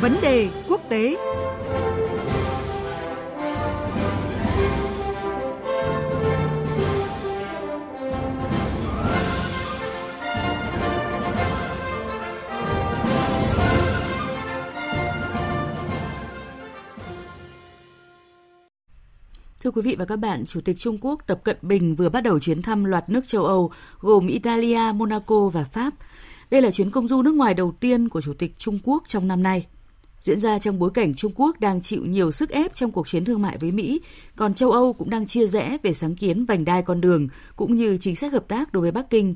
Vấn đề quốc tế Thưa quý vị và các bạn, Chủ tịch Trung Quốc Tập Cận Bình vừa bắt đầu chuyến thăm loạt nước châu Âu gồm Italia, Monaco và Pháp. Đây là chuyến công du nước ngoài đầu tiên của Chủ tịch Trung Quốc trong năm nay. Diễn ra trong bối cảnh Trung Quốc đang chịu nhiều sức ép trong cuộc chiến thương mại với Mỹ, còn châu Âu cũng đang chia rẽ về sáng kiến vành đai con đường cũng như chính sách hợp tác đối với Bắc Kinh.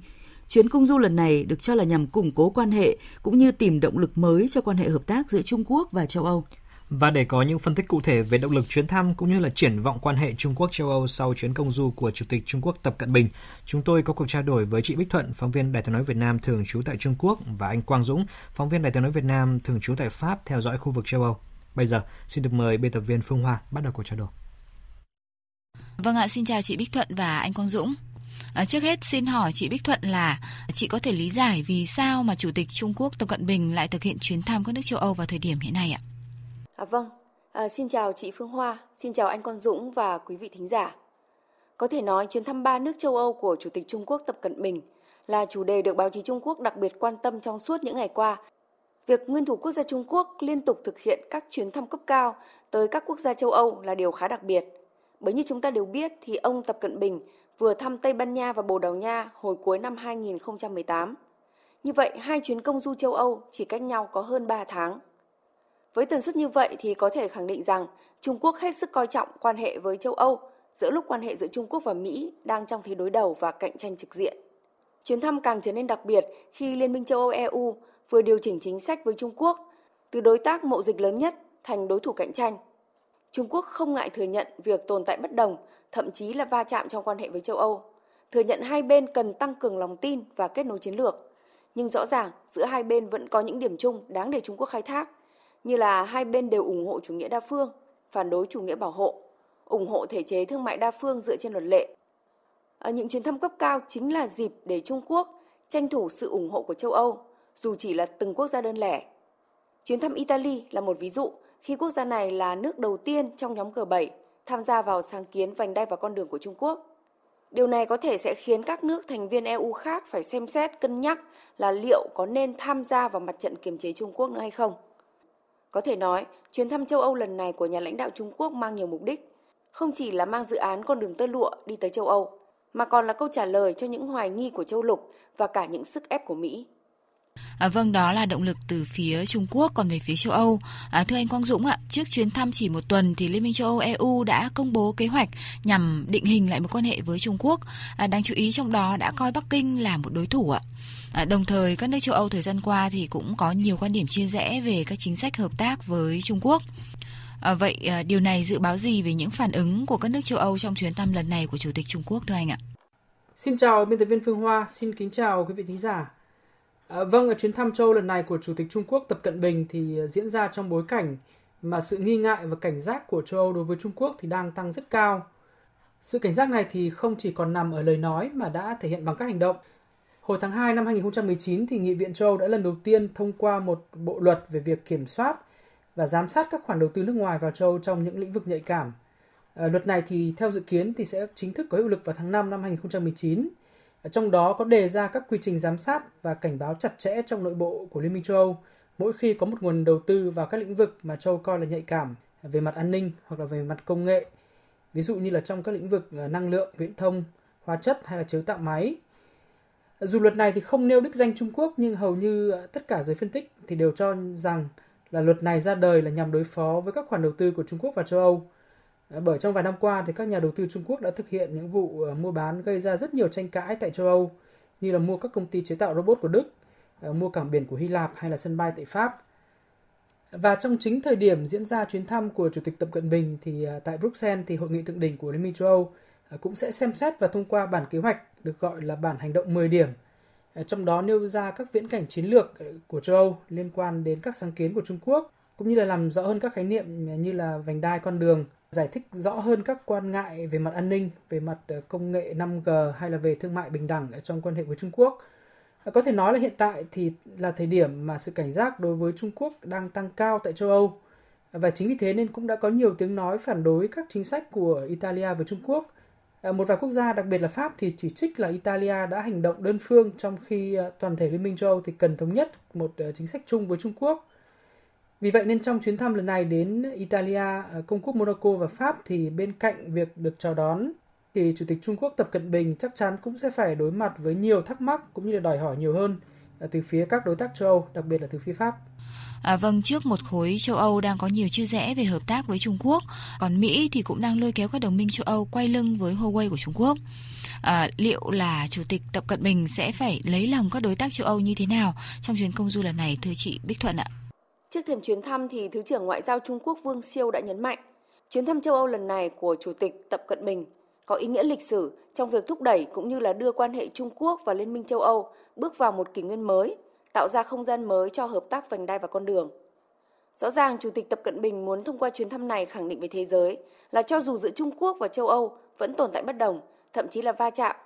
Chuyến công du lần này được cho là nhằm củng cố quan hệ cũng như tìm động lực mới cho quan hệ hợp tác giữa Trung Quốc và châu Âu. Và để có những phân tích cụ thể về động lực chuyến thăm cũng như là triển vọng quan hệ Trung Quốc châu Âu sau chuyến công du của Chủ tịch Trung Quốc Tập Cận Bình, chúng tôi có cuộc trao đổi với chị Bích Thuận, phóng viên Đài tiếng nói Việt Nam thường trú tại Trung Quốc và anh Quang Dũng, phóng viên Đài tiếng nói Việt Nam thường trú tại Pháp theo dõi khu vực châu Âu. Bây giờ, xin được mời biên tập viên Phương Hoa bắt đầu cuộc trao đổi. Vâng ạ, xin chào chị Bích Thuận và anh Quang Dũng. À, trước hết xin hỏi chị Bích Thuận là chị có thể lý giải vì sao mà Chủ tịch Trung Quốc Tập Cận Bình lại thực hiện chuyến thăm các nước châu Âu vào thời điểm hiện nay ạ? À, vâng, à, xin chào chị Phương Hoa, xin chào anh Quang Dũng và quý vị thính giả. Có thể nói chuyến thăm ba nước châu Âu của Chủ tịch Trung Quốc Tập Cận Bình là chủ đề được báo chí Trung Quốc đặc biệt quan tâm trong suốt những ngày qua. Việc nguyên thủ quốc gia Trung Quốc liên tục thực hiện các chuyến thăm cấp cao tới các quốc gia châu Âu là điều khá đặc biệt. Bởi như chúng ta đều biết thì ông Tập Cận Bình vừa thăm Tây Ban Nha và Bồ Đào Nha hồi cuối năm 2018. Như vậy, hai chuyến công du châu Âu chỉ cách nhau có hơn 3 tháng. Với tần suất như vậy thì có thể khẳng định rằng Trung Quốc hết sức coi trọng quan hệ với châu Âu giữa lúc quan hệ giữa Trung Quốc và Mỹ đang trong thế đối đầu và cạnh tranh trực diện. Chuyến thăm càng trở nên đặc biệt khi Liên minh châu Âu EU vừa điều chỉnh chính sách với Trung Quốc từ đối tác mậu dịch lớn nhất thành đối thủ cạnh tranh. Trung Quốc không ngại thừa nhận việc tồn tại bất đồng, thậm chí là va chạm trong quan hệ với châu Âu, thừa nhận hai bên cần tăng cường lòng tin và kết nối chiến lược. Nhưng rõ ràng giữa hai bên vẫn có những điểm chung đáng để Trung Quốc khai thác – như là hai bên đều ủng hộ chủ nghĩa đa phương, phản đối chủ nghĩa bảo hộ, ủng hộ thể chế thương mại đa phương dựa trên luật lệ. Ở những chuyến thăm cấp cao chính là dịp để Trung Quốc tranh thủ sự ủng hộ của châu Âu, dù chỉ là từng quốc gia đơn lẻ. Chuyến thăm Italy là một ví dụ khi quốc gia này là nước đầu tiên trong nhóm G7 tham gia vào sáng kiến vành đai và con đường của Trung Quốc. Điều này có thể sẽ khiến các nước thành viên EU khác phải xem xét cân nhắc là liệu có nên tham gia vào mặt trận kiềm chế Trung Quốc nữa hay không. Có thể nói, chuyến thăm châu Âu lần này của nhà lãnh đạo Trung Quốc mang nhiều mục đích, không chỉ là mang dự án con đường tơ lụa đi tới châu Âu, mà còn là câu trả lời cho những hoài nghi của châu lục và cả những sức ép của Mỹ. À, vâng, đó là động lực từ phía Trung Quốc còn về phía châu Âu. À, thưa anh Quang Dũng ạ, trước chuyến thăm chỉ một tuần thì Liên minh châu Âu EU đã công bố kế hoạch nhằm định hình lại mối quan hệ với Trung Quốc. À, đáng chú ý trong đó đã coi Bắc Kinh là một đối thủ ạ. À, đồng thời các nước châu Âu thời gian qua thì cũng có nhiều quan điểm chia rẽ về các chính sách hợp tác với Trung Quốc. À, vậy à, điều này dự báo gì về những phản ứng của các nước châu Âu trong chuyến thăm lần này của Chủ tịch Trung Quốc thưa anh ạ? Xin chào biên tập viên Phương Hoa, xin kính chào quý vị thính giả. À, vâng, chuyến thăm châu lần này của Chủ tịch Trung Quốc Tập Cận Bình thì à, diễn ra trong bối cảnh mà sự nghi ngại và cảnh giác của châu Âu đối với Trung Quốc thì đang tăng rất cao. Sự cảnh giác này thì không chỉ còn nằm ở lời nói mà đã thể hiện bằng các hành động. Hồi tháng 2 năm 2019 thì Nghị viện châu Âu đã lần đầu tiên thông qua một bộ luật về việc kiểm soát và giám sát các khoản đầu tư nước ngoài vào châu Âu trong những lĩnh vực nhạy cảm. À, luật này thì theo dự kiến thì sẽ chính thức có hiệu lực vào tháng 5 năm 2019 trong đó có đề ra các quy trình giám sát và cảnh báo chặt chẽ trong nội bộ của Liên minh châu Âu mỗi khi có một nguồn đầu tư vào các lĩnh vực mà châu Âu coi là nhạy cảm về mặt an ninh hoặc là về mặt công nghệ. Ví dụ như là trong các lĩnh vực ờ, năng lượng, viễn thông, hóa chất hay là chế tạo máy. Dù luật này thì không nêu đích danh Trung Quốc nhưng hầu như ờ, tất cả giới phân tích thì đều cho rằng là luật này ra đời là nhằm đối phó với các khoản đầu tư của Trung Quốc và châu Âu Ờ, bởi trong vài năm qua thì các nhà đầu tư Trung Quốc đã thực hiện những vụ ờ, mua bán gây ra rất nhiều tranh cãi tại châu Âu như là mua các công ty chế tạo robot của Đức, ờ, mua cảng biển của Hy Lạp hay là sân bay tại Pháp. Và trong chính thời điểm diễn ra chuyến thăm của Chủ tịch Tập Cận Bình thì tại Bruxelles thì hội nghị thượng đỉnh của Liên minh châu Âu cũng sẽ xem xét và thông qua bản kế hoạch được gọi là bản hành động 10 điểm. Trong đó nêu ra các viễn cảnh chiến lược của châu Âu liên quan đến các sáng kiến của Trung Quốc cũng như là làm rõ hơn các khái niệm như là vành đai con đường, giải thích rõ hơn các quan ngại về mặt an ninh, về mặt ờ, công nghệ 5G hay là về thương mại bình đẳng trong quan hệ với Trung Quốc. Ờ, có thể nói là hiện tại thì là thời điểm mà sự cảnh giác đối với Trung Quốc đang tăng cao tại châu Âu. Và chính vì thế nên cũng đã có nhiều tiếng nói phản đối các chính sách của Italia với Trung Quốc. Ờ, một vài quốc gia, đặc biệt là Pháp, thì chỉ trích là Italia đã hành động đơn phương trong khi toàn thể Liên minh châu Âu thì cần thống nhất một chính sách chung với Trung Quốc. Vì vậy nên trong chuyến thăm lần này đến Italia, ờ, Công quốc Monaco và Pháp thì bên cạnh việc được chào đón thì Chủ tịch Trung Quốc Tập Cận Bình chắc chắn cũng sẽ phải đối mặt với nhiều thắc mắc cũng như là đòi hỏi nhiều hơn ờ, từ phía các đối tác châu Âu, đặc biệt là từ phía Pháp. À, vâng, trước một khối châu Âu đang có nhiều chia rẽ về hợp tác với Trung Quốc, còn Mỹ thì cũng đang lôi kéo các đồng minh châu Âu quay lưng với Huawei của Trung Quốc. À, liệu là Chủ tịch Tập Cận Bình sẽ phải lấy lòng các đối tác châu Âu như thế nào trong chuyến công du lần này, thưa chị Bích Thuận ạ? Trước thềm chuyến thăm thì Thứ trưởng Ngoại giao Trung Quốc Vương Siêu đã nhấn mạnh, chuyến thăm châu Âu lần này của Chủ tịch Tập Cận Bình có ý nghĩa lịch sử trong việc thúc đẩy cũng như là đưa quan hệ Trung Quốc và Liên minh châu Âu bước vào một kỷ nguyên mới, tạo ra không gian mới cho hợp tác vành đai và con đường. Rõ ràng, Chủ tịch Tập Cận Bình muốn thông qua chuyến thăm này khẳng định với thế giới là cho dù giữa Trung Quốc và châu Âu vẫn tồn tại bất đồng, thậm chí là va chạm,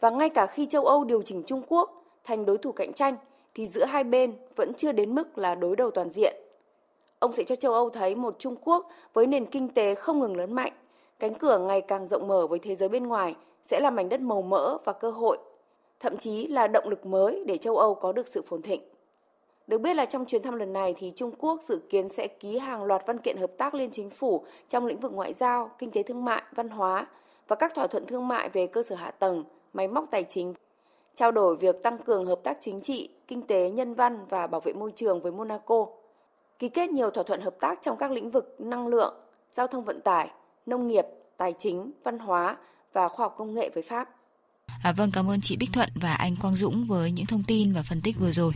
và ngay cả khi châu Âu điều chỉnh Trung Quốc thành đối thủ cạnh tranh, thì giữa hai bên vẫn chưa đến mức là đối đầu toàn diện. Ông sẽ cho châu Âu thấy một Trung Quốc với nền kinh tế không ngừng lớn mạnh, cánh cửa ngày càng rộng mở với thế giới bên ngoài sẽ là mảnh đất màu mỡ và cơ hội, thậm chí là động lực mới để châu Âu có được sự phồn thịnh. Được biết là trong chuyến thăm lần này thì Trung Quốc dự kiến sẽ ký hàng loạt văn kiện hợp tác liên chính phủ trong lĩnh vực ngoại giao, kinh tế thương mại, văn hóa và các thỏa thuận thương mại về cơ sở hạ tầng, máy móc tài chính, trao đổi việc tăng cường hợp tác chính trị, kinh tế, nhân văn và bảo vệ môi trường với Monaco. Ký kết nhiều thỏa thuận hợp tác trong các lĩnh vực năng lượng, giao thông vận tải, nông nghiệp, tài chính, văn hóa và khoa học công nghệ với Pháp. À, vâng, cảm ơn chị Bích Thuận và anh Quang Dũng với những thông tin và phân tích vừa rồi.